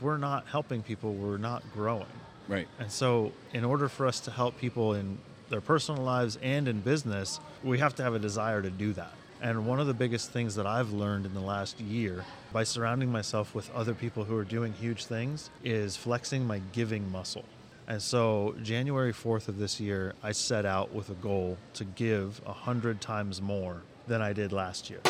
we're not helping people, we're not growing. Right. And so, in order for us to help people in their personal lives and in business, we have to have a desire to do that. And one of the biggest things that I've learned in the last year by surrounding myself with other people who are doing huge things is flexing my giving muscle. And so, January 4th of this year, I set out with a goal to give 100 times more than I did last year.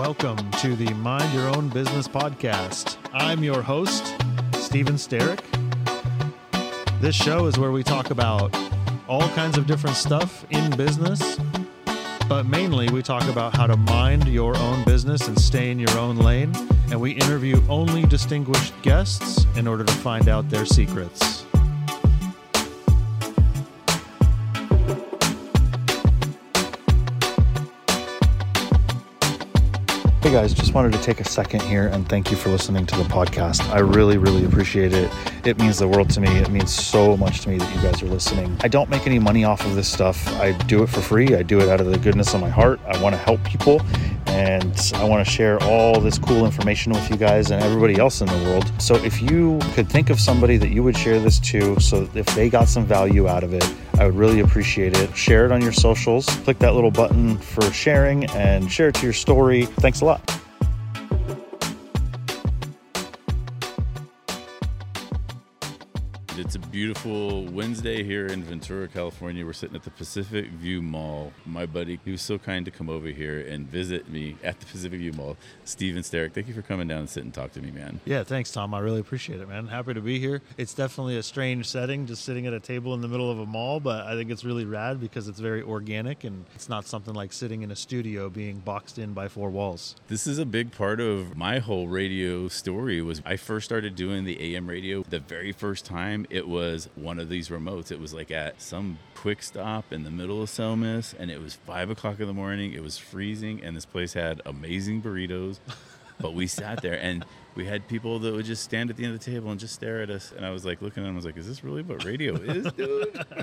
Welcome to the Mind Your Own Business podcast. I'm your host, Stephen Sterrick. This show is where we talk about all kinds of different stuff in business, but mainly we talk about how to mind your own business and stay in your own lane. And we interview only distinguished guests in order to find out their secrets. Hey guys, just wanted to take a second here and thank you for listening to the podcast. I really, really appreciate it. It means the world to me. It means so much to me that you guys are listening. I don't make any money off of this stuff. I do it for free. I do it out of the goodness of my heart. I want to help people and I want to share all this cool information with you guys and everybody else in the world. So if you could think of somebody that you would share this to so if they got some value out of it, I would really appreciate it. Share it on your socials. Click that little button for sharing and share it to your story. Thanks a lot. It's a beautiful Wednesday here in Ventura, California. We're sitting at the Pacific View Mall. My buddy, he was so kind to come over here and visit me at the Pacific View Mall. Stephen Sterrick, thank you for coming down and sit and talk to me, man. Yeah, thanks, Tom. I really appreciate it, man. Happy to be here. It's definitely a strange setting, just sitting at a table in the middle of a mall, but I think it's really rad because it's very organic and it's not something like sitting in a studio being boxed in by four walls. This is a big part of my whole radio story was I first started doing the AM radio the very first time it was one of these remotes. It was like at some quick stop in the middle of Selmas, and it was five o'clock in the morning. It was freezing, and this place had amazing burritos. but we sat there and we had people that would just stand at the end of the table and just stare at us. And I was like looking at them, I was like, is this really what radio is, dude?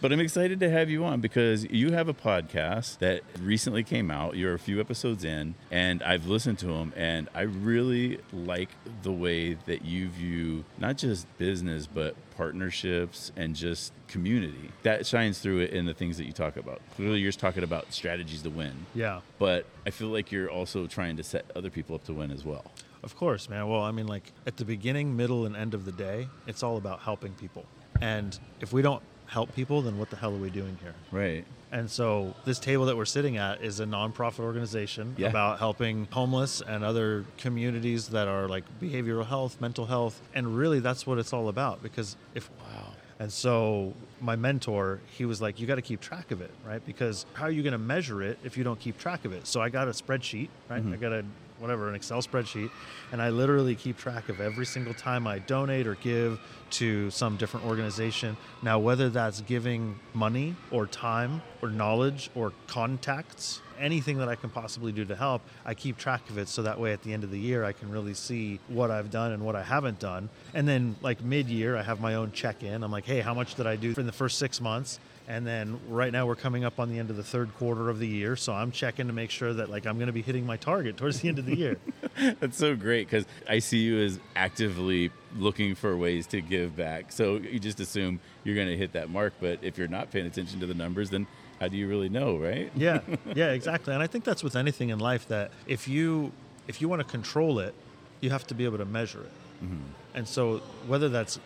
But I'm excited to have you on because you have a podcast that recently came out. You're a few episodes in, and I've listened to them, and I really like the way that you view not just business, but partnerships and just community. That shines through it in the things that you talk about. Clearly, you're talking about strategies to win. Yeah. But I feel like you're also trying to set other people up to win as well. Of course, man. Well, I mean, like at the beginning, middle, and end of the day, it's all about helping people. And if we don't help people, then what the hell are we doing here? Right. And so, this table that we're sitting at is a nonprofit organization Yeah. about helping homeless and other communities that are like behavioral health, mental health. And really, that's what it's all about. Because if, Wow. and so my mentor, he was like, you got to keep track of it, right? Because how are you going to measure it if you don't keep track of it? So, I got a spreadsheet, right? I mm-hmm. got a whatever, an Excel spreadsheet, and I literally keep track of every single time I donate or give to some different organization. Now, whether that's giving money or time or knowledge or contacts, anything that I can possibly do to help, I keep track of it so that way at the end of the year I can really see what I've done and what I haven't done. And then, like mid year, I have my own check in. I'm like, hey, how much did I do in the first six months? And then right now we're coming up on the end of the third quarter of the year, so I'm checking to make sure that like I'm going to be hitting my target towards the end of the year. That's so great because I see you as actively looking for ways to give back. So you just assume you're going to hit that mark, but if you're not paying attention to the numbers, then how do you really know, right? yeah, yeah, exactly. And I think that's with anything in life that if you if you want to control it, you have to be able to measure it. Mm-hmm. And so whether that's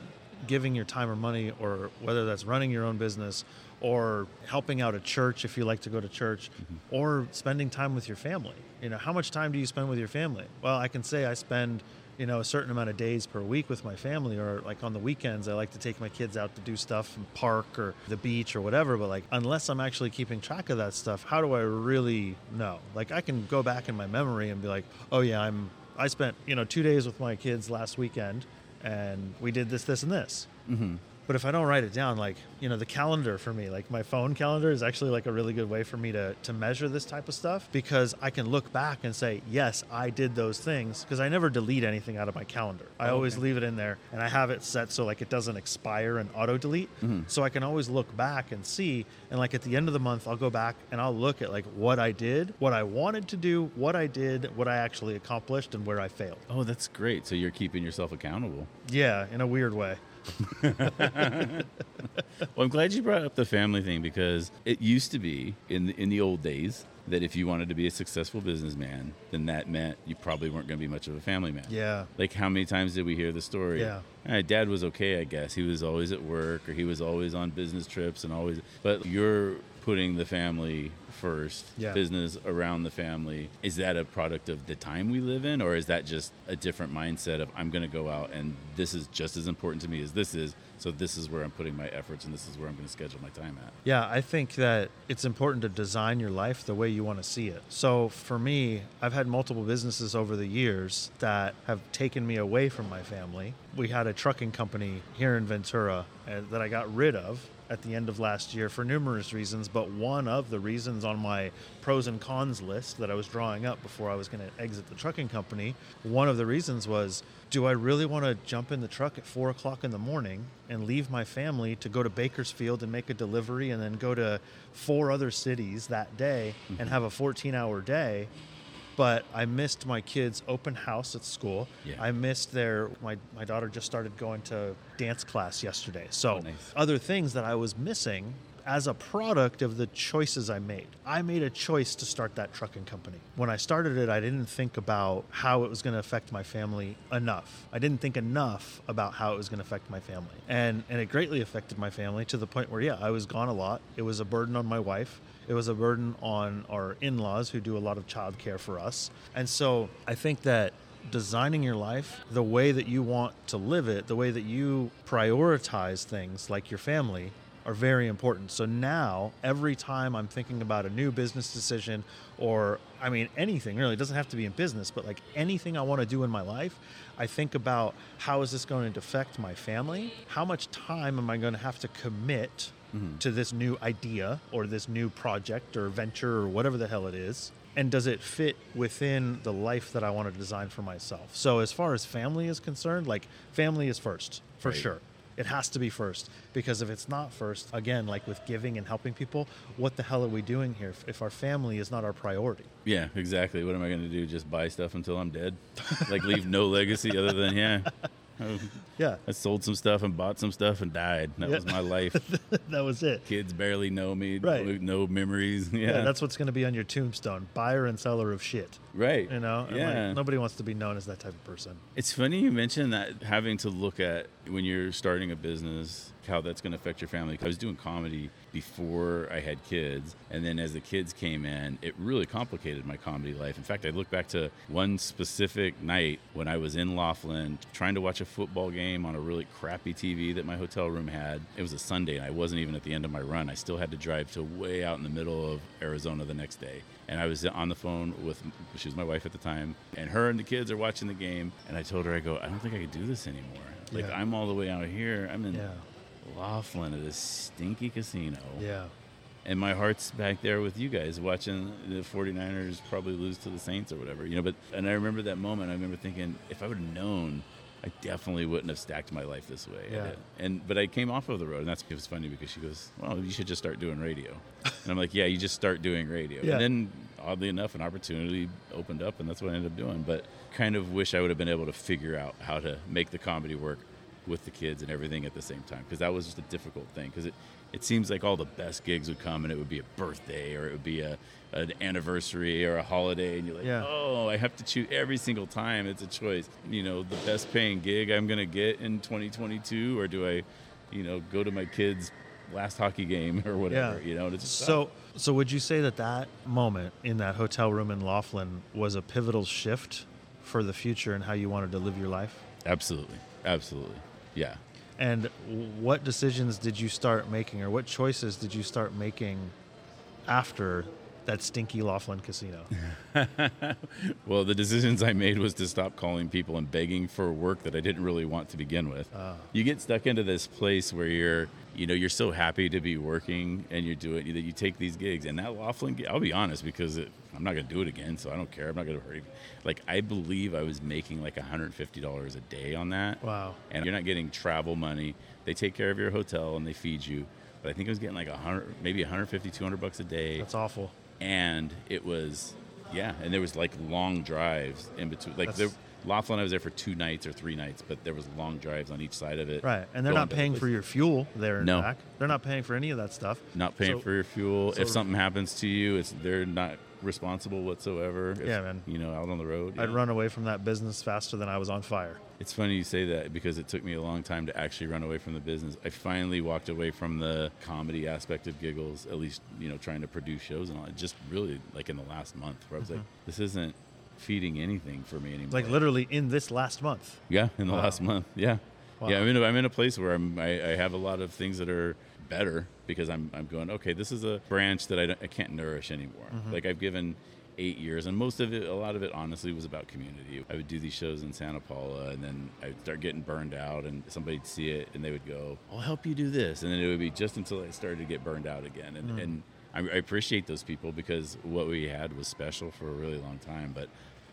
giving your time or money, or whether that's running your own business, or helping out a church if you like to go to church, mm-hmm. or spending time with your family. You know, how much time do you spend with your family? Well, I can say I spend you know a certain amount of days per week with my family or like on the weekends i like to take my kids out to do stuff in park or the beach or whatever but like unless i'm actually keeping track of that stuff how do i really know like i can go back in my memory and be like oh yeah i'm i spent you know two days with my kids last weekend and we did this this and this mm-hmm. But if I don't write it down, like, you know, the calendar for me, like my phone calendar is actually like a really good way for me to, to measure this type of stuff because I can look back and say, yes, I did those things because I never delete anything out of my calendar. I Oh, always leave it in there and I have it set so like it doesn't expire and auto delete. Mhm. So I can always look back and see. And like at the end of the month, I'll go back and I'll look at like what I did, what I wanted to do, what I did, what I actually accomplished, and where I failed. Oh, that's great. So you're keeping yourself accountable. Yeah, in a weird way. Well, I'm glad you brought up the family thing because it used to be in the, in the old days that if you wanted to be a successful businessman, then that meant you probably weren't going to be much of a family man. Yeah. Like how many times did we hear the story? Yeah. "Eh, dad was okay, I guess. He was always at work or he was always on business trips and always. But you're putting the family first, Yeah. business around the family. Is that a product of the time we live in, or is that just a different mindset of I'm going to go out and this is just as important to me as this is? So this is where I'm putting my efforts and this is where I'm going to schedule my time at. Yeah, I think that it's important to design your life the way you want to see it. So for me, I've had multiple businesses over the years that have taken me away from my family. We had a trucking company here in Ventura uh, that I got rid of at the end of last year for numerous reasons, but one of the reasons on my pros and cons list that I was drawing up before I was going to exit the trucking company, one of the reasons was do I really want to jump in the truck at four o'clock in the morning and leave my family to go to Bakersfield and make a delivery and then go to four other cities that day and mm-hmm. have a 14 hour day? But I missed my kids' open house at school. Yeah. I missed their my, my daughter just started going to dance class yesterday. So Oh, nice. other things that I was missing as a product of the choices I made. I made a choice to start that trucking company. When I started it, I didn't think about how it was going to affect my family enough. I didn't think enough about how it was going to affect my family. And and it greatly affected my family to the point where yeah, I was gone a lot. It was a burden on my wife. It was a burden on our in-laws who do a lot of childcare for us. And so I think that designing your life the way that you want to live it, the way that you prioritize things like your family are very important. So now, every time I'm thinking about a new business decision or I mean anything really, it doesn't have to be in business, but like anything I want to do in my life, I think about how is this going to affect my family? How much time am I going to have to commit mm-hmm. to this new idea or this new project or venture or whatever the hell it is? And does it fit within the life that I want to design for myself? So, as far as family is concerned, like family is first for Right. sure. It has to be first because if it's not first, again, like with giving and helping people, what the hell are we doing here if, if our family is not our priority? Yeah, exactly. What am I going to do? Just buy stuff until I'm dead? like leave no legacy other than yeah. Yeah, I sold some stuff and bought some stuff and died. That Yeah. was my life. that was it. Kids barely know me. Right. No memories. Yeah. Yeah, that's what's going to be on your tombstone buyer and seller of shit. right. You know, And, like, Yeah. nobody wants to be known as that type of person. It's funny you mentioned that having to look at when you're starting a business, how that's going to affect your family. I was doing comedy before I had kids, and then as the kids came in, it really complicated my comedy life. In fact, I look back to one specific night when I was in Laughlin trying to watch a football game on a really crappy TV that my hotel room had. It was a Sunday, and I wasn't even at the end of my run. I still had to drive to way out in the middle of Arizona the next day. And I was on the phone with, she was my wife at the time, and her and the kids are watching the game. And I told her, I go, I don't think I could do this anymore. Like, Yeah. I'm all the way out here. I'm in Yeah, Laughlin at this stinky casino. yeah, And my heart's back there with you guys watching the 49ers probably lose to the Saints or whatever, you know. But, and I remember that moment. I remember thinking, if I would have known, I definitely wouldn't have stacked my life this way. Yeah. And, but I came off of the road, and that's, it was funny because she goes, well, you should just start doing radio. And I'm like, yeah, you just start doing radio. Yeah. And then, oddly enough, an opportunity opened up, and that's what I ended up doing. But kind of wish I would have been able to figure out how to make the comedy work with the kids and everything at the same time because that was just a difficult thing because it, it seems like all the best gigs would come and it would be a birthday or it would be a an anniversary or a holiday and you're like Yeah. oh i have to choose every single time it's a choice you know the best paying gig i'm going to get in 2022 or do i you know go to my kids last hockey game or whatever Yeah. you know and it's just So, so would you say that that moment in that hotel room in Laughlin was a pivotal shift for the future and how you wanted to live your life? absolutely absolutely yeah. And what decisions did you start making, or what choices did you start making after that stinky Laughlin Casino? well, the decisions I made was to stop calling people and begging for work that I didn't really want to begin with. Ah. You get stuck into this place where you're, you know, you're so happy to be working and you're doing that. You take these gigs, and that Laughlin, I'll be honest, because it, I'm not going to do it again, so I don't care. I'm not going to hurry. Like I believe I was making like 150 dollars a day on that. Wow. And you're not getting travel money. They take care of your hotel and they feed you. But I think I was getting like a hundred, maybe 150, 200 bucks a day That's awful. And it was yeah and there was like long drives in between like there Laughlin I was there for two nights or three nights but there was long drives on each side of it Right. And they're not paying for your fuel there and No. back. They're not paying for any of that stuff. not paying So- for your fuel so- if something happens to you it's they're not responsible whatsoever if, Yeah, man. you know out on the road I'd yeah. run away from that business faster than I was on fire. it's funny you say that because it took me a long time to actually run away from the business I finally walked away from the comedy aspect of giggles at least you know trying to produce shows and all just really like in the last month where I was like this isn't feeding anything for me anymore Mm-hmm. Like literally in this last month. Yeah, in the Wow. last month. Yeah, Wow. yeah. I'm in. A, I'm in a place where I'm. I, I have a lot of things that are better because I'm. I'm going. Okay, this is a branch that I, don't, I can't nourish anymore. Mm-hmm. Like I've given eight years, and most of it, a lot of it, honestly, was about community. I would do these shows in Santa Paula, and then I'd start getting burned out, and somebody'd see it, and they would go, "I'll help you do this," and then it would be just until I started to get burned out again, and Mm. and. I I appreciate those people because what we had was special for a really long time, but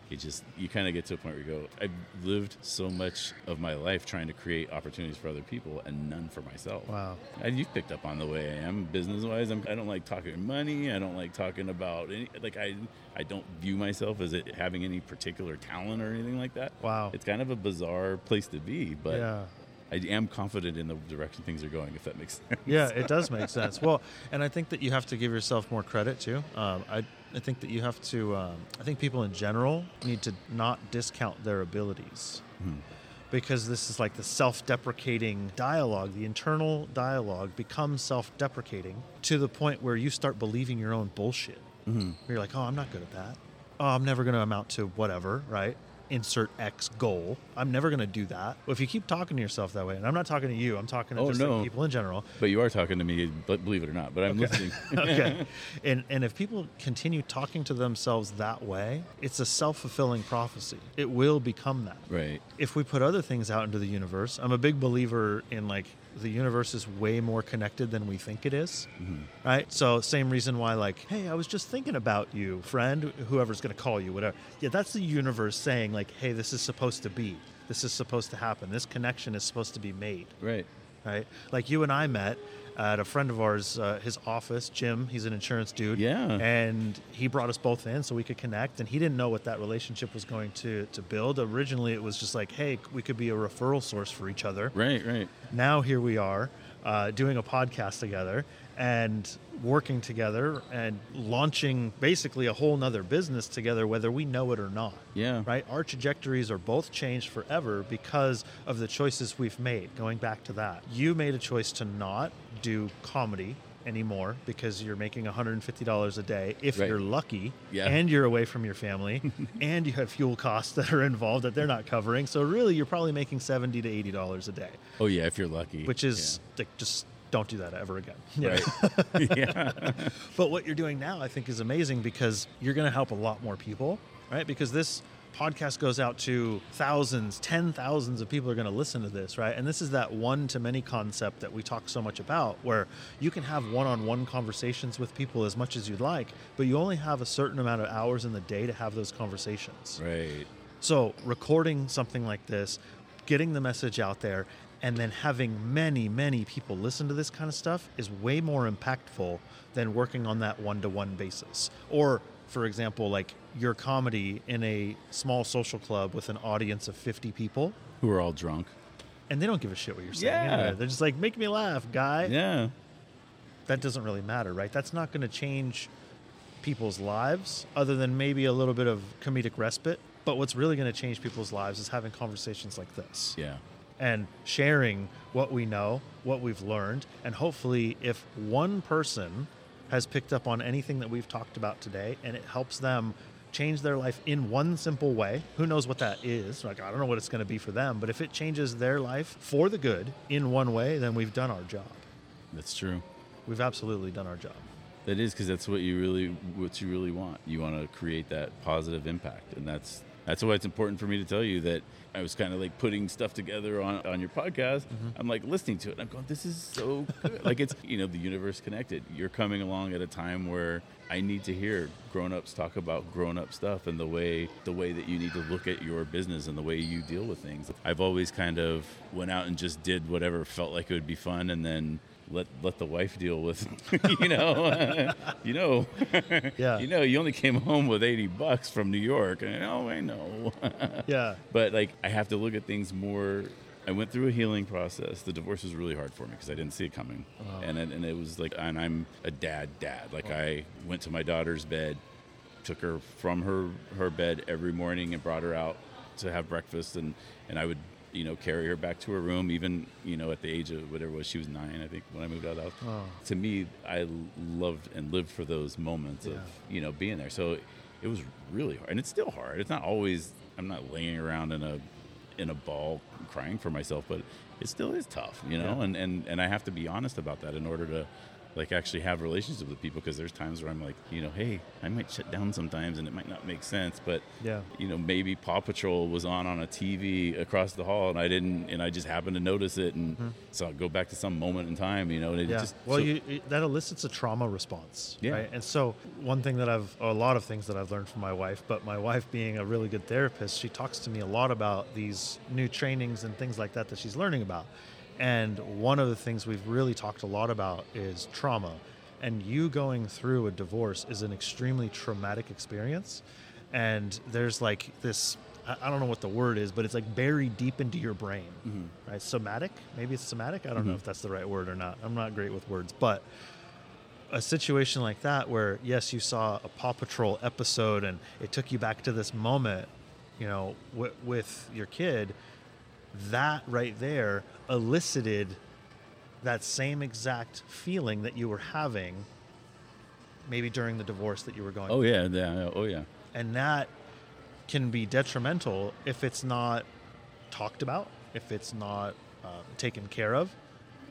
it just you kind of get to a point where you go i've lived so much of my life trying to create opportunities for other people and none for myself Wow. and you've picked up on the way i am business wise i don't like talking money i don't like talking about any like i i don't view myself as it having any particular talent or anything like that Wow. it's kind of a bizarre place to be but yeah. I am confident in the direction things are going if that makes sense Yeah, it does make sense. Well, and I think that you have to give yourself more credit too. Um, I, I think that you have to. Um, I think people in general need to not discount their abilities, because this is like the self-deprecating dialogue. The internal dialogue becomes self-deprecating to the point where you start believing your own bullshit. mm-hmm. You're like, oh, I'm not good at that. Oh, I'm never going to amount to whatever, right? Insert X goal. I'm never going to do that. Well, if you keep talking to yourself that way, and I'm not talking to you, I'm talking to Oh, just no. like people in general. but you are talking to me believe it or not but i'm listening okay. And and if people continue talking to themselves that way, it's a self-fulfilling prophecy. It will become that. right If we put other things out into the universe, I'm a big believer in like the universe is way more connected than we think it is. Mm-hmm. Right? So same reason why like, hey, I was just thinking about you, friend, whoever's going to call you, whatever. Yeah, that's the universe saying like, hey, this is supposed to be. This is supposed to happen. This connection is supposed to be made right right? Like you and I met at a friend of ours, uh, his office, Jim. He's an insurance dude. Yeah. And he brought us both in so we could connect. And he didn't know what that relationship was going to to build. Originally, it was just like, hey, we could be a referral source for each other. right right Now here we are, uh, doing a podcast together and working together and launching basically a whole nother business together, whether we know it or not yeah right? Our trajectories are both changed forever because of the choices we've made. Going back to that, you made a choice to not do comedy anymore because you're making $150 a day if Right. you're lucky Yeah. and you're away from your family and you have fuel costs that are involved that they're not covering so really you're probably making 70 to 80 dollars a day oh yeah if you're lucky which is like just don't do that ever again Yeah. right yeah but what you're doing now, I think, is amazing because you're going to help a lot more people, right? Because this podcast goes out to thousands, ten thousands of people are going to listen to this, right? And this is that one to many concept that we talk so much about, where you can have one on one conversations with people as much as you'd like, but you only have a certain amount of hours in the day to have those conversations. right So, recording something like this, getting the message out there, and then having many, many people listen to this kind of stuff is way more impactful than working on that one to one basis. Or, for example, like your comedy in a small social club with an audience of 50 people, who are all drunk and they don't give a shit what you're saying. Yeah. anyway. They're just like, make me laugh, guy. yeah That doesn't really matter, right? That's not going to change people's lives other than maybe a little bit of comedic respite. But what's really going to change people's lives is having conversations like this yeah and sharing what we know, what we've learned, and hopefully, if one person has picked up on anything that we've talked about today and it helps them change their life in one simple way, who knows what that is? Like, I don't know what it's going to be for them, but if it changes their life for the good in one way, then we've done our job. that's true We've absolutely done our job. That is because that's what you really what you really want. You want to create that positive impact, and that's that's why it's important for me to tell you that I was kind of like putting stuff together on, on your podcast. Mm-hmm. I'm like listening to it. And I'm going, this is so good. like it's you know the universe connected. You're coming along at a time where I need to hear grown-ups talk about grown-up stuff and the way the way that you need to look at your business and the way you deal with things. I've always kind of went out and just did whatever felt like it would be fun, and then let let the wife deal with you know you know Yeah. you know you only came home with 80 bucks from new york. And oh i know. Yeah. but like i have to look at things more. I went through a healing process. The divorce was really hard for me because i didn't see it coming. And, it, and it was like and i'm a dad dad. Like i went to my daughter's bed took her from her her bed every morning and brought her out to have breakfast. And and I would you know carry her back to her room even you know at the age of whatever it was she was nine I think when I moved out of the house Oh. to me I loved and lived for those moments of you know being there. So it was really hard and it's still hard. It's not always I'm not laying around in a in a ball crying for myself but it still is tough you know? Yeah. and, and and I have to be honest about that in order to like actually have relationships with people because there's times where I'm like, you know, hey, I might shut down sometimes and it might not make sense, but Yeah. you know, maybe Paw Patrol was on on a TV across the hall and I didn't, and I just happened to notice it, and so I'll go back to some moment in time, you know, and it Mm-hmm. Yeah. just well, so- you, it- that elicits a trauma response. Yeah. Right. And so one thing that I've, a lot of things that I've learned from my wife, but my wife being a really good therapist, she talks to me a lot about these new trainings and things like that that she's learning about. And one of the things we've really talked a lot about is trauma. And you going through a divorce is an extremely traumatic experience. And there's like this, I don't know what the word is, but it's like buried deep into your brain, mm-hmm. right? Somatic, maybe it's somatic. I don't know mm-hmm. if that's the right word or not. I'm not great with words, but a situation like that where yes you saw a paw patrol episode and it took you back to this moment you know w- with your kid that right there elicited that same exact feeling that you were having maybe during the divorce that you were going oh yeah, yeah, oh yeah, and that can be detrimental if it's not talked about, if it's not uh, taken care of,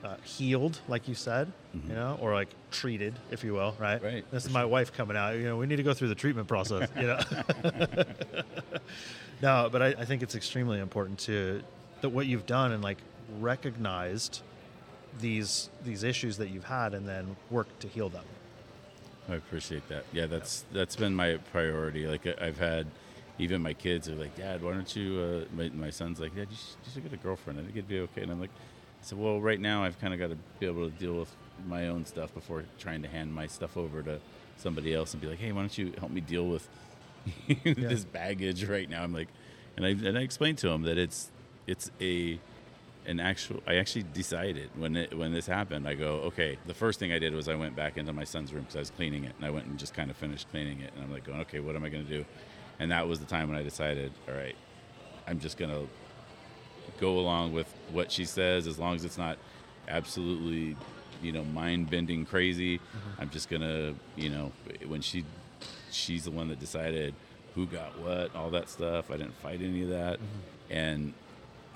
uh, healed, like you said, you know, or like treated, if you will, right? Right, This is my wife coming out. You know, we need to go through the treatment process. You know. no, but I, I think it's extremely important to that what you've done and like recognized these these issues that you've had and then work to heal them. I appreciate that. Yeah, that's that's been my priority. Like I've had, even my kids are like, Dad, why don't you? Uh, my, my son's like, Dad, you should, you should get a girlfriend. I think it'd be okay. And I'm like, I said, well, right now I've kind of got to be able to deal with my own stuff before trying to hand my stuff over to somebody else and be like, hey, why don't you help me deal with this baggage right now? I'm like, and I and I explained to him that it's it's a an actual i actually decided when it when this happened i go okay the first thing i did was i went back into my son's room because i was cleaning it and i went and just kind of finished cleaning it and i'm like going okay what am i going to do? And that was the time when i decided all right i'm just going to go along with what she says as long as it's not absolutely you know mind-bending crazy. Uh-huh. I'm just going to you know when she she's the one that decided who got what all that stuff i didn't fight any of that. Mm-hmm. And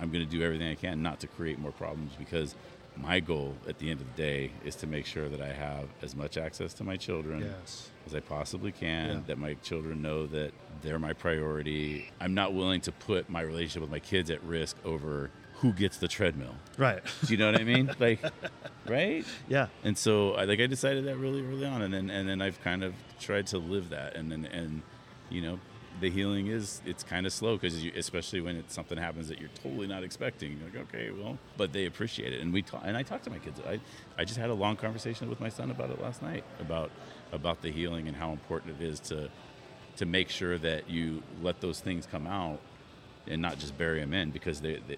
I'm going to do everything I can not to create more problems because my goal at the end of the day is to make sure that I have as much access to my children Yes. as I possibly can, Yeah. that my children know that they're my priority. I'm not willing to put my relationship with my kids at risk over who gets the treadmill. Right. Do you know what I mean? like, right? yeah. And so I like I decided that really early on, and then and then I've kind of tried to live that, and then and you know the healing is it's kind of slow because especially when something happens that you're totally not expecting. You're like okay, well, but they appreciate it, and we talk, and I talk to my kids. I I just had a long conversation with my son about it last night about about the healing and how important it is to to make sure that you let those things come out and not just bury them in because they, they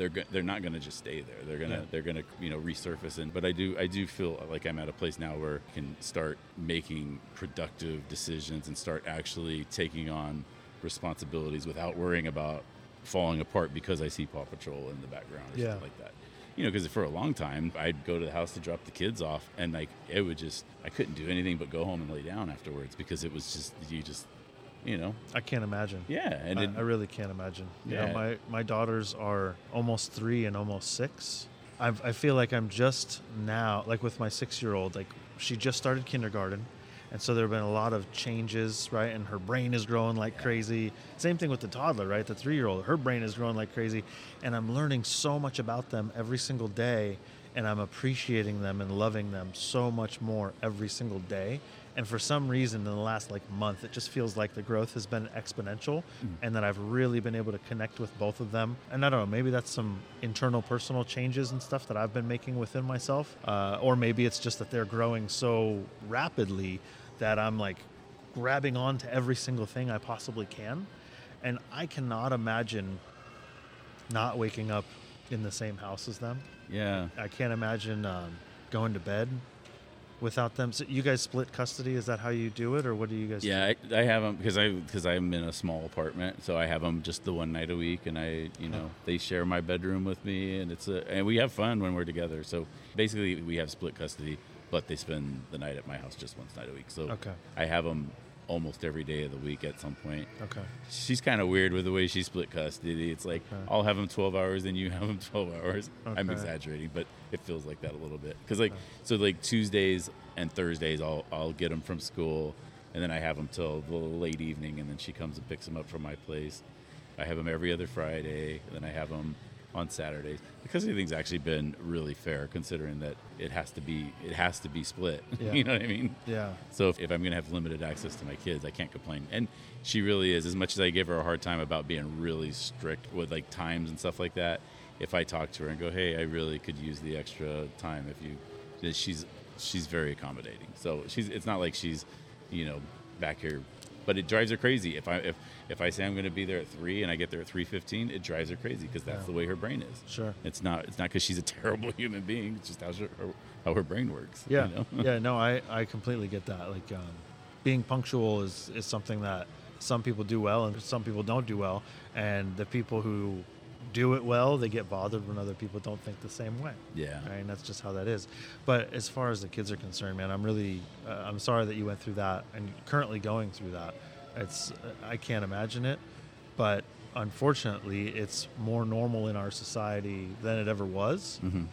they're go- they're not going to just stay there. They're gonna Yeah. they're gonna you know resurface. And but I do I do feel like I'm at a place now where I can start making productive decisions and start actually taking on responsibilities without worrying about falling apart because I see Paw Patrol in the background or Yeah. something like that. You know, because for a long time I'd go to the house to drop the kids off, and like it would just I couldn't do anything but go home and lay down afterwards because it was just you just you know I can't imagine. yeah and I, it, I really can't imagine. You Yeah. know, my my daughters are almost three and almost six, I've, I feel like I'm just now, like with my six year old, like she just started kindergarten. And so there have been a lot of changes, right? And her brain is growing like crazy. Same thing with the toddler, right? The three year old, her brain is growing like crazy. And I'm learning so much about them every single day. And I'm appreciating them and loving them so much more every single day. And for some reason, in the last like month, it just feels like the growth has been exponential, and that I've really been able to connect with both of them. And I don't know, maybe that's some internal personal changes and stuff that I've been making within myself, uh, or maybe it's just that they're growing so rapidly that I'm like grabbing on to every single thing I possibly can. And I cannot imagine not waking up in the same house as them. Yeah. I can't imagine um, going to bed without them. So you guys split custody? Is that how you do it, or what do you guys? Yeah, I, I have them because I because I'm in a small apartment, so I have them just the one night a week, and I you know they share my bedroom with me, and it's a and we have fun when we're together. So basically, we have split custody, but they spend the night at my house just once night a week. So Okay. I have them almost every day of the week at some point. Okay. She's kind of weird with the way she split custody. It's like Okay. I'll have them 12 hours and you have them 12 hours. I'm exaggerating, but it feels like that a little bit. Because like so like Tuesdays and Thursdays I'll I'll get them from school and then I have them till the late evening and then she comes and picks them up from my place. I have them every other Friday and then I have them on Saturdays. The custody thing's actually been really fair considering that it has to be it has to be split. Yeah. you know what I mean? Yeah. So if, if I'm going to have limited access to my kids, I can't complain. And she really is. As much as I give her a hard time about being really strict with like times and stuff like that, if I talk to her and go, "Hey, I really could use the extra time," if you, she's she's very accommodating. So she's it's not like she's, you know, back here. But it drives her crazy if I if if I say I'm going to be there at three and I get there at three fifteen, it drives her crazy because that's Yeah. the way her brain is. Sure. It's not it's not because she's a terrible human being. It's just how her, how her brain works. you Yeah. know? yeah. No, I, I completely get that. Like, um, being punctual is, is something that some people do well and some people don't do well. And the people who do it well, they get bothered when other people don't think the same way. Yeah. Right. And that's just how that is. But as far as the kids are concerned, man, I'm really, uh, I'm sorry that you went through that and currently going through that. It's, I can't imagine it. But unfortunately, it's more normal in our society than it ever was. Mhm.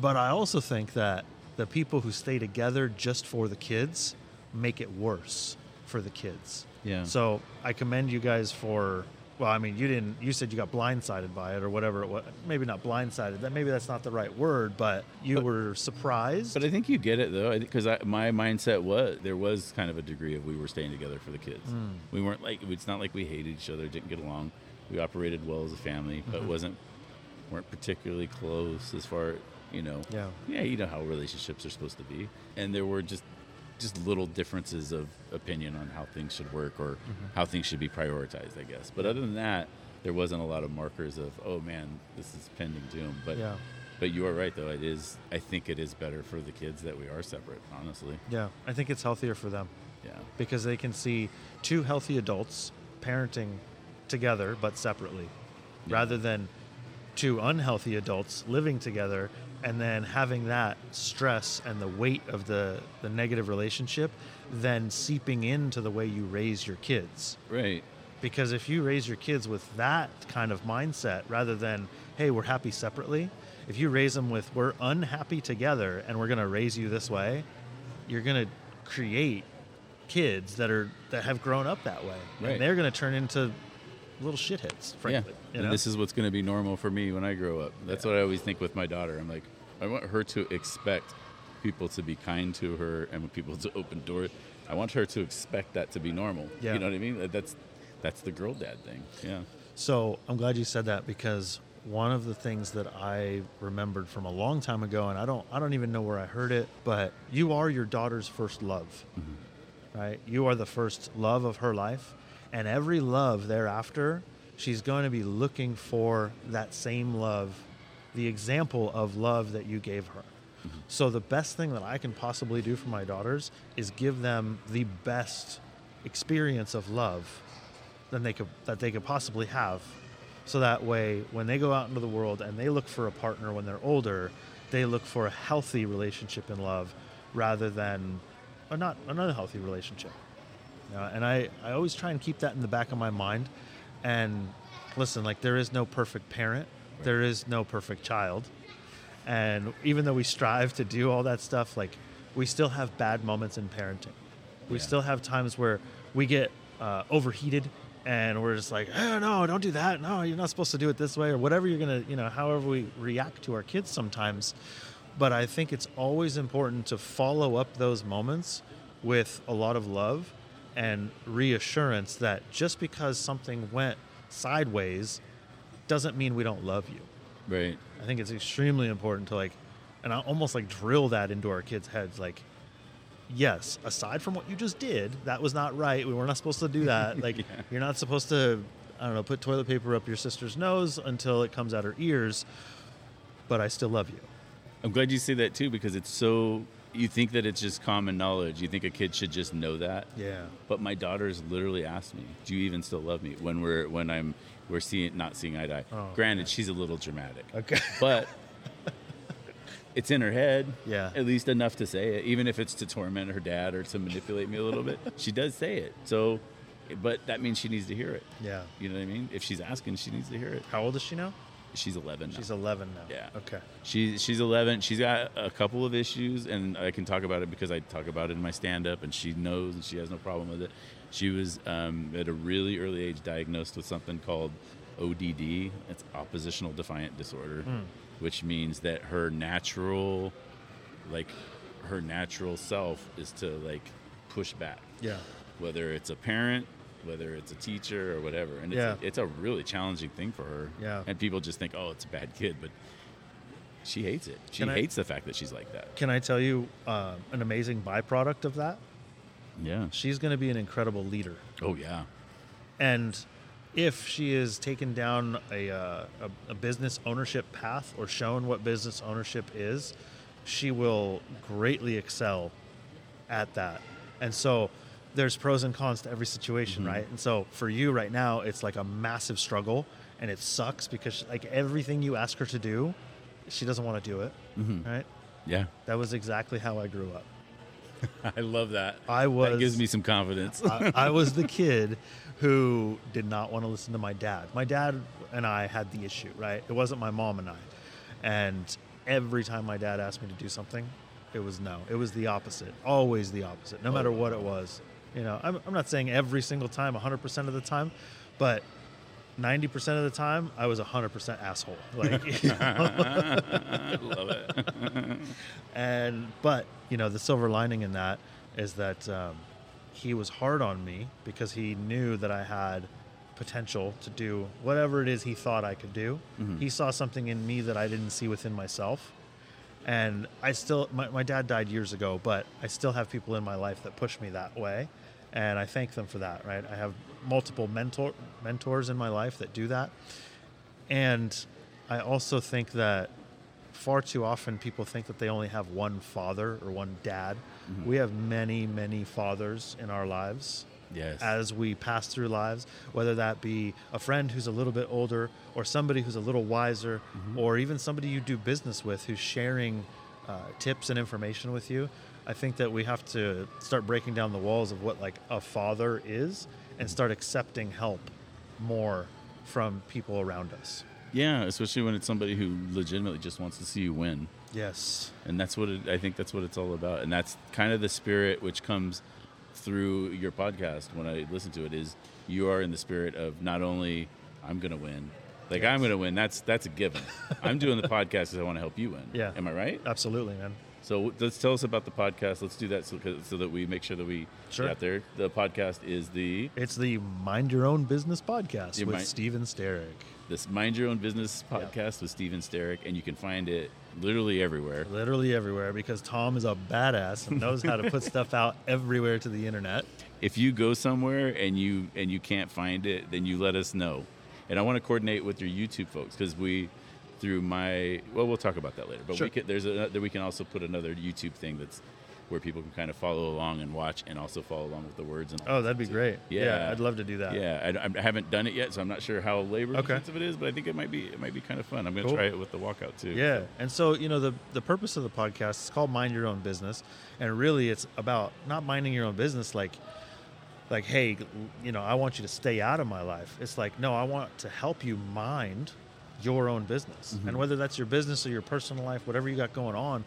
But I also think that the people who stay together just for the kids make it worse for the kids. Yeah. So I commend you guys for. Well, I mean, you didn't. You said you got blindsided by it or whatever it was. Maybe not blindsided. That maybe that's not the right word, but you But- were surprised. But I think you get it though, because my mindset was there was kind of a degree of we were staying together for the kids. Mm. We weren't like it's not like we hated each other, didn't get along. We operated well as a family, but Mhm. wasn't weren't particularly close as far you know. Yeah. Yeah, you know how relationships are supposed to be, and there were just just little differences of opinion on how things should work or Mm-hmm. how things should be prioritized, I guess. But other than that, there wasn't a lot of markers of oh man, this is pending doom. But yeah. but you are right, though. It is. I think it is better for the kids that we are separate. Honestly. Yeah. I think it's healthier for them Yeah. because they can see two healthy adults parenting together but separately, Yeah. rather than two unhealthy adults living together and then having that stress and the weight of the, the negative relationship then seeping into the way you raise your kids. Right. Because if you raise your kids with that kind of mindset rather than, hey, we're happy separately, if you raise them with, we're unhappy together and we're going to raise you this way, you're going to create kids that are that have grown up that way. Right. And they're going to turn into little shitheads, frankly. yeah. You and this is what's going to be normal for me when I grow up. That's Yeah. what I always think with my daughter. I'm like, I want her to expect people to be kind to her and people to open doors. I want her to expect that to be normal. Yeah. You know what I mean? That's that's the girl dad thing. Yeah. So I'm glad you said that because one of the things that I remembered from a long time ago, and I don't I don't even know where I heard it, but you are your daughter's first love. Mm-hmm. Right? You are the first love of her life. And every love thereafter, she's going to be looking for that same love, the example of love that you gave her. Mm-hmm. So the best thing that I can possibly do for my daughters is give them the best experience of love than they could that they could possibly have. So that way when they go out into the world and they look for a partner when they're older, they look for a healthy relationship in love rather than a not an unhealthy relationship. Know, and I, I always try and keep that in the back of my mind. And listen, like there is no perfect parent, there is no perfect child. And even though we strive to do all that stuff, like we still have bad moments in parenting. We Yeah. still have times where we get uh, overheated and we're just like, oh, no, don't do that. No, you're not supposed to do it this way or whatever you're going to, you know, however we react to our kids sometimes. But I think it's always important to follow up those moments with a lot of love and reassurance that just because something went sideways doesn't mean we don't love you. Right. I think it's extremely important to like, and I almost like drill that into our kids' heads. Like, yes, aside from what you just did, that was not right. We were not supposed to do that. Like, Yeah. you're not supposed to, I don't know, put toilet paper up your sister's nose until it comes out her ears. But I still love you. I'm glad you say that too because it's so. You think that it's just common knowledge. You think a kid should just know that. Yeah. But my daughters literally asked me, "Do you even still love me?" When we're when I'm we're seeing not seeing eye to eye. Oh, Granted, she's a little dramatic, Okay. but it's in her head. Yeah. At least enough to say it, even if it's to torment her dad or to manipulate me a little bit. She does say it. So, but that means she needs to hear it. Yeah. You know what I mean? If she's asking, she needs to hear it. How old is she now? She's 11 now. She's 11 now. Yeah. Okay. She she's 11. She's got a couple of issues, and I can talk about it because I talk about it in my stand up, and she knows, and she has no problem with it. She was um, at a really early age diagnosed with something called ODD. It's oppositional defiant disorder, Hmm. which means that her natural, like, her natural self is to like push back, Yeah. whether it's a parent. Whether it's a teacher or whatever, and it's, Yeah. a, it's a really challenging thing for her. Yeah. and people just think, oh, it's a bad kid, but she hates it. She Can I- hates the fact that she's like that. Can I tell you uh, an amazing byproduct of that? Yeah. She's going to be an incredible leader. Oh yeah. And if she is taken down a, uh, a, a business ownership path or shown what business ownership is, she will greatly excel at that. And so there's pros and cons to every situation, mm-hmm. right? And so for you right now, it's like a massive struggle and it sucks because like everything you ask her to do, she doesn't want to do it, mm-hmm. right? Yeah. That was exactly how I grew up. I love that. I was That gives me some confidence. I, I was the kid who did not want to listen to my dad. My dad and I had the issue, right? It wasn't my mom and I. And every time my dad asked me to do something, it was no. It was the opposite. Always the opposite, no oh, matter what it was. You know, I'm, I'm not saying every single time, 100% of the time, but 90% of the time, I was 100% asshole. Like, you know? I love it. and but you know the silver lining in that is that um, he was hard on me because he knew that I had potential to do whatever it is he thought I could do. He saw something in me that I didn't see within myself. And I still, my, my dad died years ago, but I still have people in my life that push me that way. And I thank them for that, right? I have multiple mentor, mentors in my life that do that. And I also think that far too often people think that they only have one father or one dad. Mm-hmm. We have many, many fathers in our lives Yes. as we pass through lives, whether that be a friend who's a little bit older or somebody who's a little wiser or even somebody you do business with who's sharing uh, tips and information with you. I think that we have to start breaking down the walls of what like a father is and start accepting help more from people around us. yeah, especially when it's somebody who legitimately just wants to see you win. Yes. and that's what it, I think that's what it's all about, and that's kind of the spirit which comes through your podcast when I listen to it. Is you are in the spirit of not only I'm going to win, like I'm going to win. That's that's a given. I'm doing the podcast because I want to help you win. Yeah. am I right? Absolutely, man. So let's tell us about the podcast. Let's do that so, so that we make sure that we Sure. get out there. The podcast is the It's the Mind Your Own Business podcast with mind- Stephen Sterick. This Mind Your Own Business podcast with Stephen Sterick, and you can find it literally everywhere. Literally everywhere because Tom is a badass and knows how to put stuff out everywhere to the internet. if you go somewhere and you and you can't find it, then you let us know. And I want to coordinate with your YouTube folks because we, through my well, we'll talk about that later. But Sure. we can, there's a we can also put another YouTube thing that's where people can kind of follow along and watch and also follow along with the words and Oh, that that'd be great. too. Yeah, I'd love to do that. Yeah, I, I haven't done it yet, so I'm not sure how labor Okay. intensive it is, but I think it might be it might be kind of fun. I'm going to Cool. try it with the walkout too. Yeah. And so, you know, the the purpose of the podcast is called Mind Your Own Business. And really it's about not minding your own business like like, hey, you know, I want you to stay out of my life. It's like, no, I want to help you mind your own business. Mm-hmm. And whether that's your business or your personal life, whatever you got going on,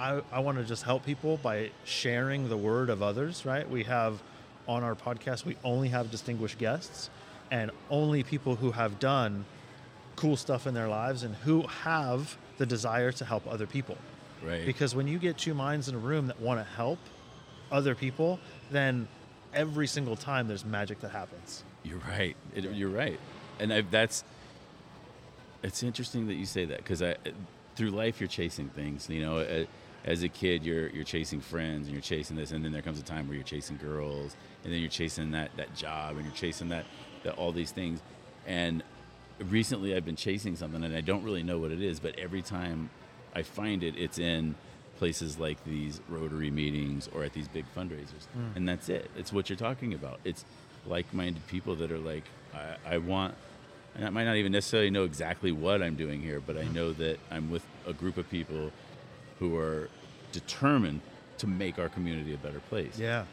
I, I want to just help people by sharing the word of others, right? We have on our podcast, we only have distinguished guests and only people who have done cool stuff in their lives and who have the desire to help other people. Right. Because when you get two minds in a room that want to help other people, then every single time there's magic that happens. You're right. It, You're right. And I, that's it's interesting that you say that because I through life you're chasing things. You know, a- as a kid you're you're chasing friends and you're chasing this, and then there comes a time where you're chasing girls, and then you're chasing that that job, and you're chasing that, that all these things. And recently I've been chasing something, and I don't really know what it is, but every time I find it, it's in places like these Rotary meetings or at these big fundraisers, hmm. and that's it. It's what you're talking about. It's like-minded people that are like, I, I want. And I might not even necessarily know exactly what I'm doing here, but I know that I'm with a group of people who are determined to make our community a better place. Yeah,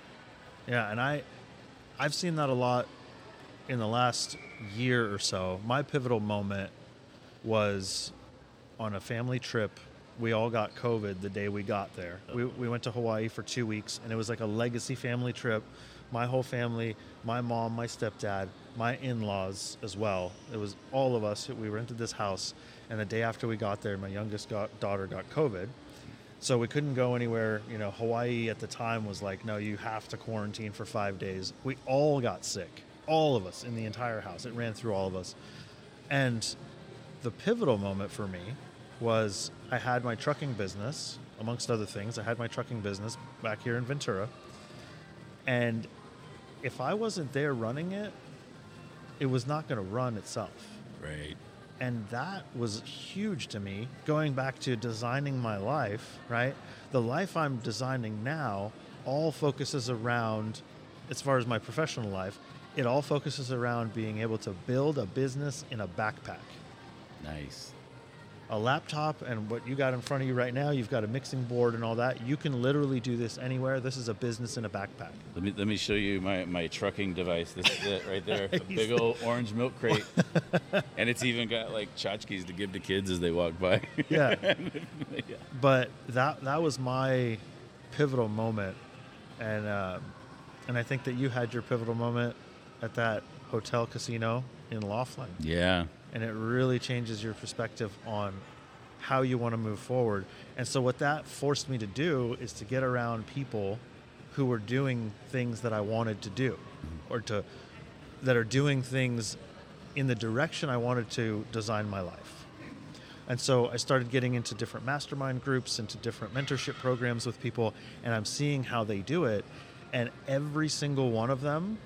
yeah, and I, I've seen that a lot in the last year or so. My pivotal moment was on a family trip. We all got COVID the day we got there. We, we went to Hawaii for two weeks, and it was like a legacy family trip. My whole family, my mom, my stepdad, my in laws as well. It was all of us. We rented this house, and the day after we got there, my youngest got, daughter got COVID. So we couldn't go anywhere. You know, Hawaii at the time was like, no, you have to quarantine for five days. We all got sick, all of us in the entire house. It ran through all of us. And the pivotal moment for me was I had my trucking business, amongst other things. I had my trucking business back here in Ventura. And if I wasn't there running it, it was not going to run itself Right. And that was huge to me going back to designing my life right the life i'm designing now all focuses around as far as my professional life it all focuses around being able to build a business in a backpack Nice. A laptop and what you got in front of you right now you've got a mixing board and all that you can literally do this anywhere this is a business in a backpack Let me let me show you my, my trucking device. This is it right there. A big old orange milk crate. and it's even got like tchotchkes to give to kids as they walk by. yeah yeah. but that that was my pivotal moment, and um, and I think that you had your pivotal moment at that hotel casino in Laughlin, Yeah. And it really changes your perspective on how you want to move forward. And so what that forced me to do is to get around people who were doing things that I wanted to do, mm-hmm. or to that are doing things in the direction I wanted to design my life. And so I started getting into different mastermind groups, into different mentorship programs with people, and I'm seeing how they do it. And every single one of them,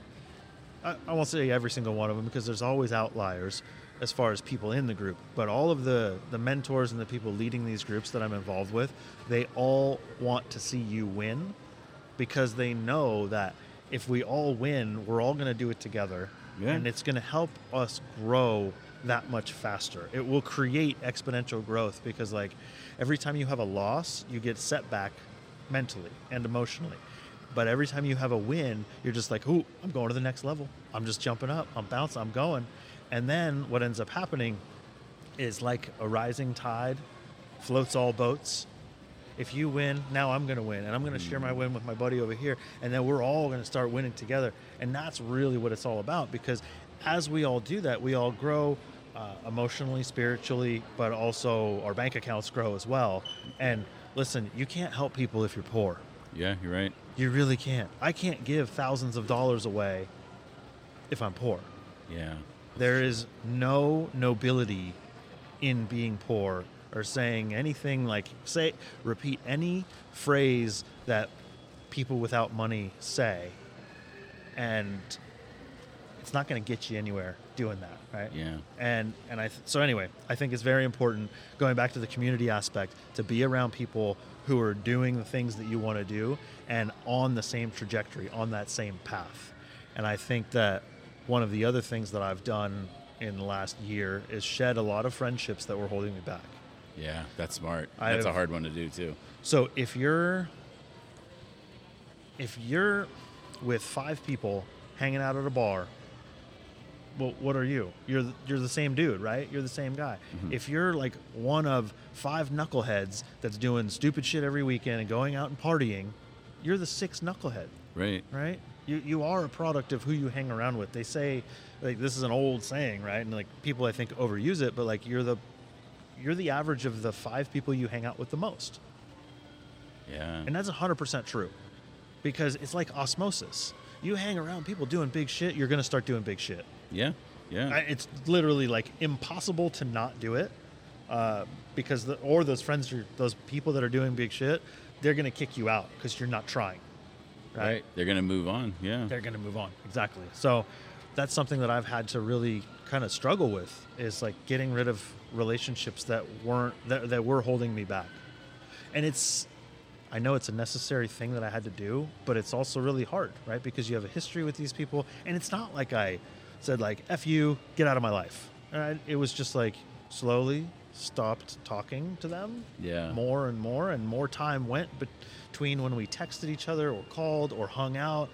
I, I won't say every single one of them because there's always outliers as far as people in the group, but all of the, the mentors and the people leading these groups that I'm involved with, they all want to see you win because they know that if we all win, we're all going to do it together. Yeah. And it's going to help us grow that much faster. It will create exponential growth because, like, every time you have a loss, you get setback mentally and emotionally. But every time you have a win, you're just like, ooh, I'm going to the next level. I'm just jumping up. I'm bouncing. I'm going. And then what ends up happening is like a rising tide floats all boats. If you win, now I'm going to win, and I'm going to share my win with my buddy over here, and then we're all going to start winning together. And that's really what it's all about because as we all do that, we all grow uh, emotionally, spiritually, but also our bank accounts grow as well. And listen, you can't help people if you're poor. Yeah, you're right. You really can't. I can't give thousands of dollars away if I'm poor. Yeah. There is no nobility in being poor or saying anything like say repeat any phrase that people without money say. And it's not going to get you anywhere doing that right? Yeah. and and I th- so anyway I think it's very important going back to the community aspect to be around people who are doing the things that you want to do and on the same trajectory on that same path. And I think that one of the other things that I've done in the last year is shed a lot of friendships that were holding me back Yeah, that's smart. I That's a hard one to do too. so if you're if you're with five people hanging out at a bar well, what are you? You're the, you're the same dude, right? You're the same guy. Mm-hmm. If you're like one of five knuckleheads that's doing stupid shit every weekend and going out and partying, you're the sixth knucklehead, Right. right? You you are a product of who you hang around with. They say like this is an old saying, right? And like people I think overuse it, but like you're the you're the average of the five people you hang out with the most. Yeah. And that's 100% true because it's like osmosis. You hang around people doing big shit, you're going to start doing big shit. yeah. Yeah. I, it's literally like impossible to not do it uh, because the, or those friends are those people that are doing big shit they're going to kick you out because you're not trying right. They're gonna move on. Yeah. they're going to move on exactly so that's something that i've had to really kind of struggle with is like getting rid of relationships that weren't that, that were holding me back and it's i know it's a necessary thing that i had to do but it's also really hard right because you have a history with these people and it's not like i said like f you get out of my life Right? it was just like slowly stopped talking to them Yeah. more and more and more time went between when we texted each other or called or hung out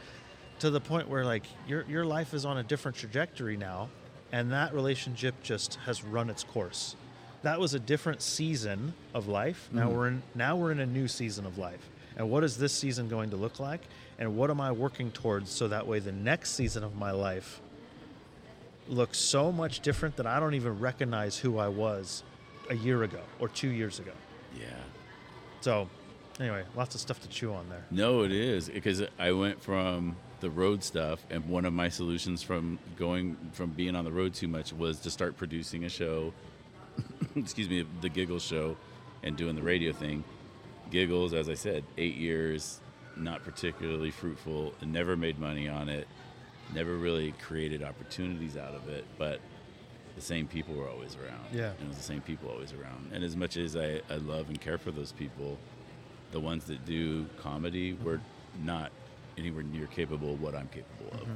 to the point where like your your life is on a different trajectory now and that relationship just has run its course that was a different season of life now Mhm. we're in now we're in a new season of life and what is this season going to look like and what am i working towards so that way the next season of my life looks so much different that i don't even recognize who i was a year ago or two years ago Yeah. so, anyway, lots of stuff to chew on there. No, it is because I went from the road stuff, and one of my solutions from going from being on the road too much was to start producing a show. excuse me, the Giggles show, and doing the radio thing. Giggles, as I said, eight years, not particularly fruitful, and never made money on it. Never really created opportunities out of it, but the same people were always around. Yeah. And it was the same people always around. And as much as I, I love and care for those people, the ones that do comedy mm-hmm. were not anywhere near capable of what I'm capable of. Mm-hmm.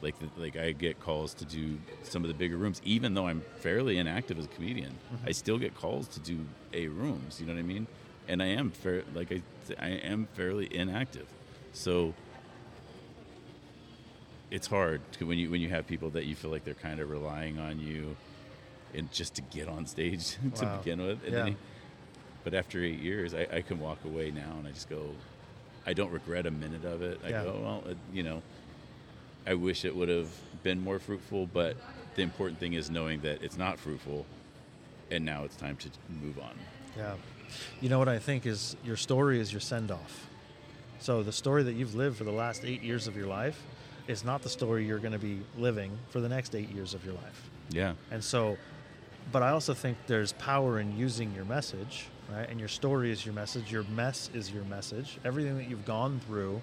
Like, the, like I get calls to do some of the bigger rooms, even though I'm fairly inactive as a comedian. Mm-hmm. I still get calls to do a rooms. You know what I mean? And I am fair, like I, I am fairly inactive. So it's hard when you when you have people that you feel like they're kind of relying on you, and just to get on stage to Wow. begin with. And Yeah. then he- but after eight years, I, I can walk away now and I just go, I don't regret a minute of it. I Yeah. go, well, it, you know, I wish it would have been more fruitful, but the important thing is knowing that it's not fruitful, and now it's time to move on. Yeah. You know what I think is your story is your send off. So, the story that you've lived for the last eight years of your life is not the story you're going to be living for the next eight years of your life. Yeah, And so, but I also think there's power in using your message, right? And your story is your message, your mess is your message. Everything that you've gone through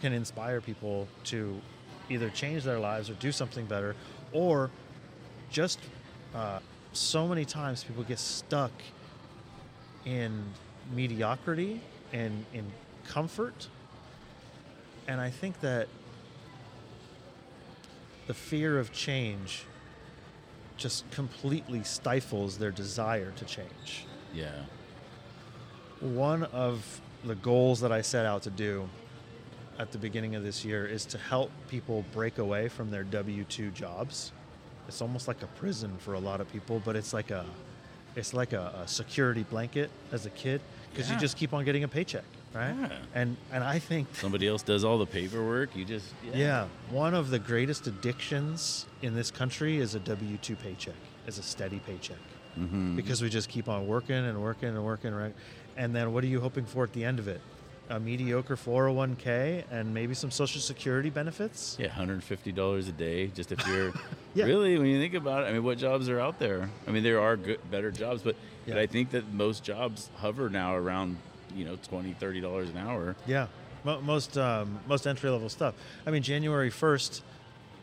can inspire people to either change their lives or do something better, or just uh, so many times people get stuck in mediocrity and in comfort. And I think that the fear of change just completely stifles their desire to change. yeah, One of the goals that I set out to do at the beginning of this year is to help people break away from their W 2 jobs. It's almost like a prison for a lot of people, but it's like a it's like a, a security blanket as a kid because you just keep on getting a paycheck, right? Yeah. And and I think somebody else does all the paperwork. You just yeah, one of the greatest addictions in this country is a W two paycheck, is a steady paycheck, Mhm. because we just keep on working and working and working, right? And then what are you hoping for at the end of it? A mediocre 401k and maybe some social security benefits? Yeah, hundred fifty dollars a day. Just if you're Yeah. really, when you think about it, I mean, what jobs are out there? I mean, there are good, better jobs, but, but I think that most jobs hover now around you know 20 30 dollars an hour. Yeah, most um, most entry level stuff. I mean, January first,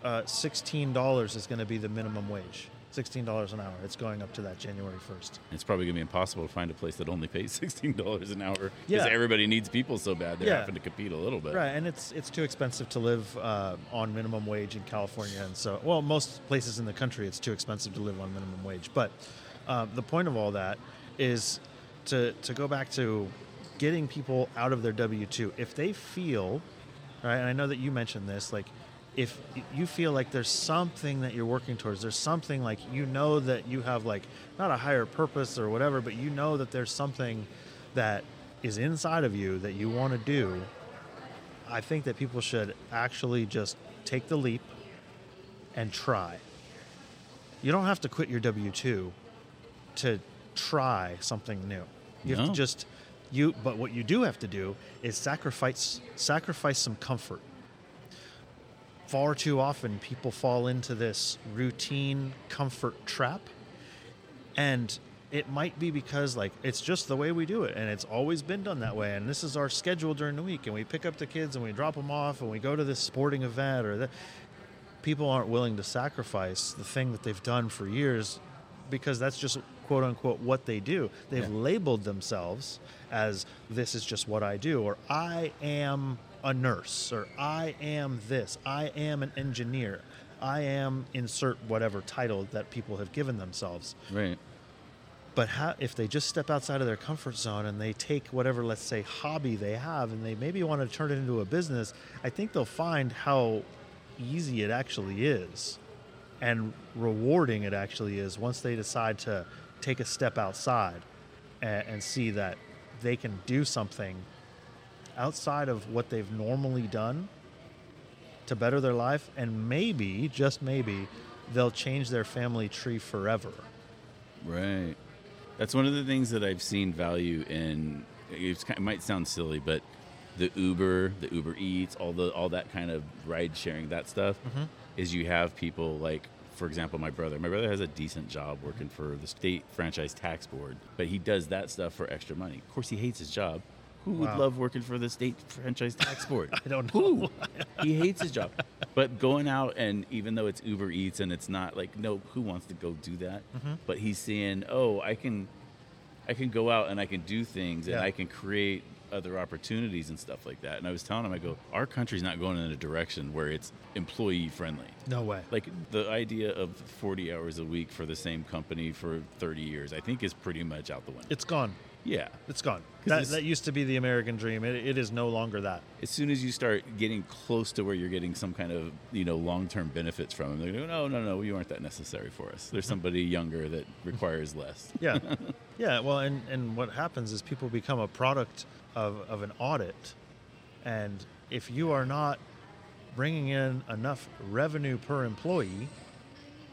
uh, sixteen dollars is going to be the minimum wage. Sixteen dollars an hour. It's going up to that January first. It's probably gonna be impossible to find a place that only pays sixteen dollars an hour because Yeah. everybody needs people so bad they're Yeah. having to compete a little bit. Right, and it's it's too expensive to live uh, on minimum wage in California, and so well, most places in the country it's too expensive to live on minimum wage. But um, the point of all that is to to go back to getting people out of their W two. If they feel, right, and I know that you mentioned this, like if you feel like there's something that you're working towards, there's something like you know that you have like not a higher purpose or whatever, but you know that there's something that is inside of you that you want to do. I think that people should actually just take the leap and try. You don't have to quit your W 2 to try something new. You have to just you but what you do have to do is sacrifice sacrifice some comfort. Far too often people fall into this routine comfort trap and it might be because like it's just the way we do it and it's always been done that way and this is our schedule during the week and we pick up the kids and we drop them off and we go to this sporting event or that people aren't willing to sacrifice the thing that they've done for years because that's just quote unquote what they do. They've Yeah. labeled themselves as this is just what I do or I am a nurse or I am this, I am an engineer. I am insert whatever title that people have given themselves. Right. But how, if they just step outside of their comfort zone and they take whatever, let's say, hobby they have and they maybe want to turn it into a business, I think they'll find how easy it actually is and rewarding it actually is once they decide to take a step outside and, and see that they can do something outside of what they've normally done to better their life and maybe just maybe they'll change their family tree forever Right. That's one of the things that I've seen value in. Kind- it might sound silly, but the Uber, the Uber Eats, all the all that kind of ride sharing, that stuff, mm-hmm. is you have people like, for example, my brother. My brother has a decent job working for the state franchise tax board, but he does that stuff for extra money. Of course, he hates his job. Who would love working for the state franchise tax board? I don't know. Who? he hates his job. But going out and even though it's Uber Eats and it's not like no, who wants to go do that? Mm-hmm. But he's seeing, oh, I can, I can go out and I can do things and I can create other opportunities and stuff like that. And I was telling him, I go, our country's not going in a direction where it's employee friendly. no way Like the idea of 40 hours a week for the same company for 30 years, I think is pretty much out the window. it's gone yeah. It's gone. That, that used to be the American dream. It, it is no longer that. as soon as you start getting close to where you're getting some kind of you know long-term benefits from them, they go, no, no, no, you aren't that necessary for us. There's somebody younger that requires less. Yeah, yeah. Well, and and what happens is people become a product of of an audit, and if you are not bringing in enough revenue per employee,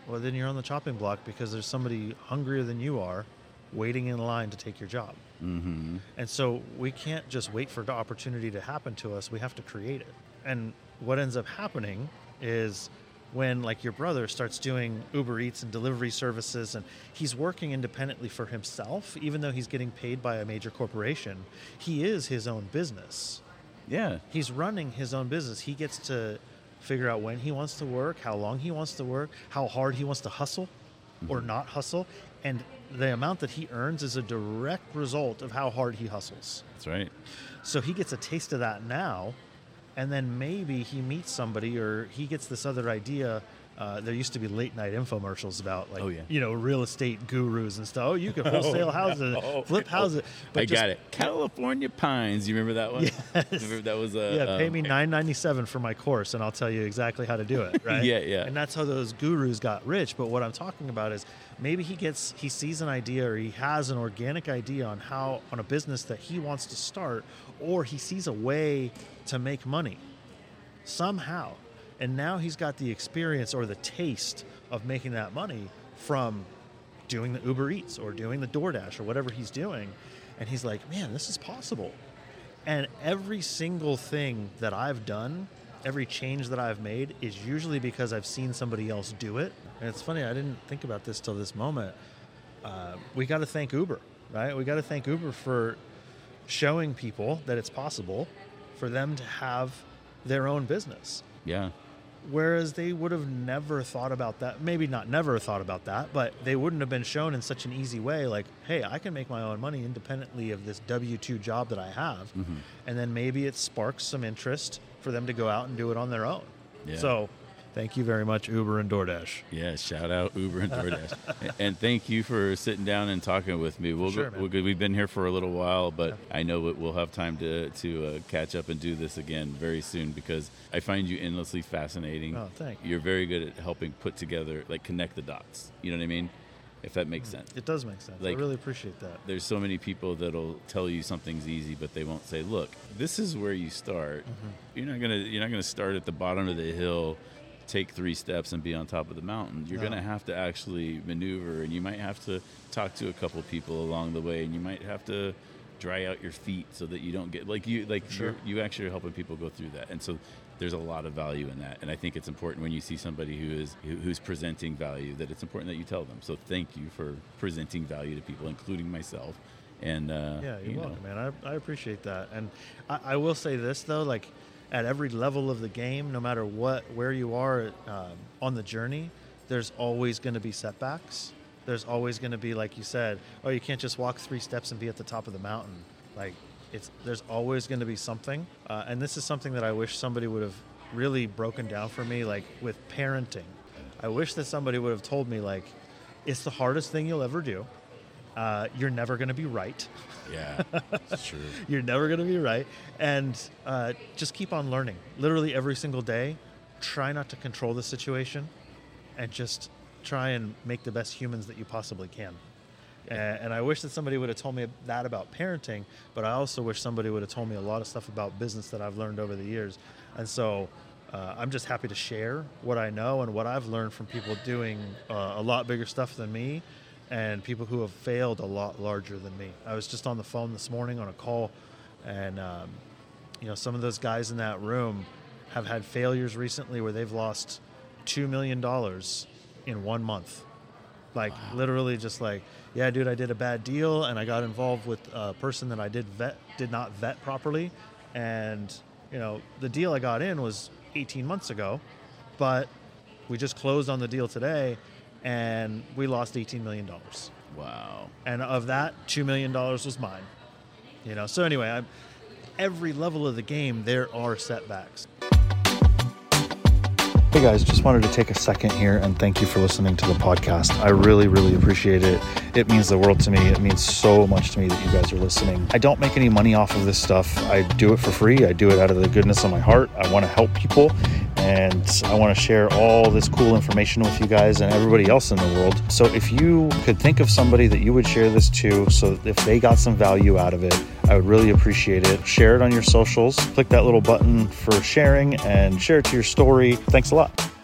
well, then you're on the chopping block because there's somebody hungrier than you are, waiting in line to take your job. Mm-hmm. And so we can't just wait for the opportunity to happen to us. We have to create it. And what ends up happening is when like your brother starts doing Uber Eats and delivery services and he's working independently for himself even though he's getting paid by a major corporation, he is his own business. Yeah. He's running his own business. He gets to figure out when he wants to work, how long he wants to work, how hard he wants to hustle or mm-hmm. not hustle, and the amount that he earns is a direct result of how hard he hustles. That's right. So he gets a taste of that now, and then maybe he meets somebody or he gets this other idea. Uh, there used to be late night infomercials about like Oh, yeah. you know real estate gurus and stuff. Oh, you can wholesale houses, no. flip houses. I just- got it. California Pines. You remember that one? Yes. Remember that was a Yeah, pay um, me nine ninety seven for my course, and I'll tell you exactly how to do it. Right? Yeah, yeah. And that's how those gurus got rich. But what I'm talking about is maybe he gets he sees an idea or he has an organic idea on how on a business that he wants to start, or he sees a way to make money somehow, and now he's got the experience or the taste of making that money from doing the Uber Eats or doing the DoorDash or whatever he's doing, and he's like, man, this is possible. And every single thing that I've done, every change that I've made is usually because I've seen somebody else do it. And it's funny, I didn't think about this till this moment. Uh, we got to thank Uber, right? We got to thank Uber for showing people that it's possible for them to have their own business. Yeah. Whereas they would have never thought about that. Maybe not never thought about that, but they wouldn't have been shown in such an easy way like, hey, I can make my own money independently of this W 2 job that I have. Mm-hmm. And then maybe it sparks some interest for them to go out and do it on their own. Yeah. So Thank you very much, Uber and DoorDash. Yeah, shout out Uber and DoorDash, and thank you for sitting down and talking with me. We'll, Sure, man. we'll we've been here for a little while, but I know we'll have time to to uh, catch up and do this again very soon because I find you endlessly fascinating. Oh, thank you. You're very good at helping put together, like connect the dots. You know what I mean? If that makes sense. It does make sense. Like- I really appreciate that. there's so many people that'll tell you something's easy, but they won't say, "Look, this is where you start. Mm-hmm. You're not gonna you're not gonna start at the bottom of the hill, take three steps, and be on top of the mountain. You're No. gonna have to actually maneuver, and you might have to talk to a couple people along the way, and you might have to dry out your feet so that you don't get like you like Sure. you're, you actually are helping people go through that, and so. There's a lot of value in that, and I think it's important when you see somebody who is who, who's presenting value that it's important that you tell them. So thank you for presenting value to people, including myself. And uh, Yeah, you're you know, welcome, man. I, I appreciate that. And I, I will say this though, like at every level of the game, no matter what where you are um, on the journey, there's always going to be setbacks. There's always going to be, like you said, oh, you can't just walk three steps and be at the top of the mountain. Like it's there's always going to be something. Uh, and this is something that I wish somebody would have really broken down for me, like with parenting. I wish that somebody would have told me like, it's the hardest thing you'll ever do. Uh, you're never going to be right. Yeah, it's true. You're never going to be right. And uh, just keep on learning. Literally every single day, try not to control the situation and just try and make the best humans that you possibly can. And, and I wish that somebody would have told me that about parenting, but I also wish somebody would have told me a lot of stuff about business that I've learned over the years. And so uh, I'm just happy to share what I know and what I've learned from people doing uh, a lot bigger stuff than me and people who have failed a lot larger than me. I was just on the phone this morning on a call, and um, you know some of those guys in that room have had failures recently where they've lost two million dollars in one month. Like literally, just like, yeah, dude, I did a bad deal, and I got involved with a person that I did vet did not vet properly, and you know the deal I got in was 18 months ago, but we just closed on the deal today, and we lost 18 million dollars Wow. and of that, two million dollars was mine. You know. So anyway, I'm, every level of the game, there are setbacks. Hey guys, just wanted to take a second here and thank you for listening to the podcast. I really, really appreciate it. It means the world to me. It means so much to me that you guys are listening. I don't make any money off of this stuff. I do it for free. I do it out of the goodness of my heart. I want to help people and I want to share all this cool information with you guys and everybody else in the world. So if you could think of somebody that you would share this to, so if they got some value out of it, I would really appreciate it. Share it on your socials. Click that little button for sharing and share it to your story. Thanks a lot.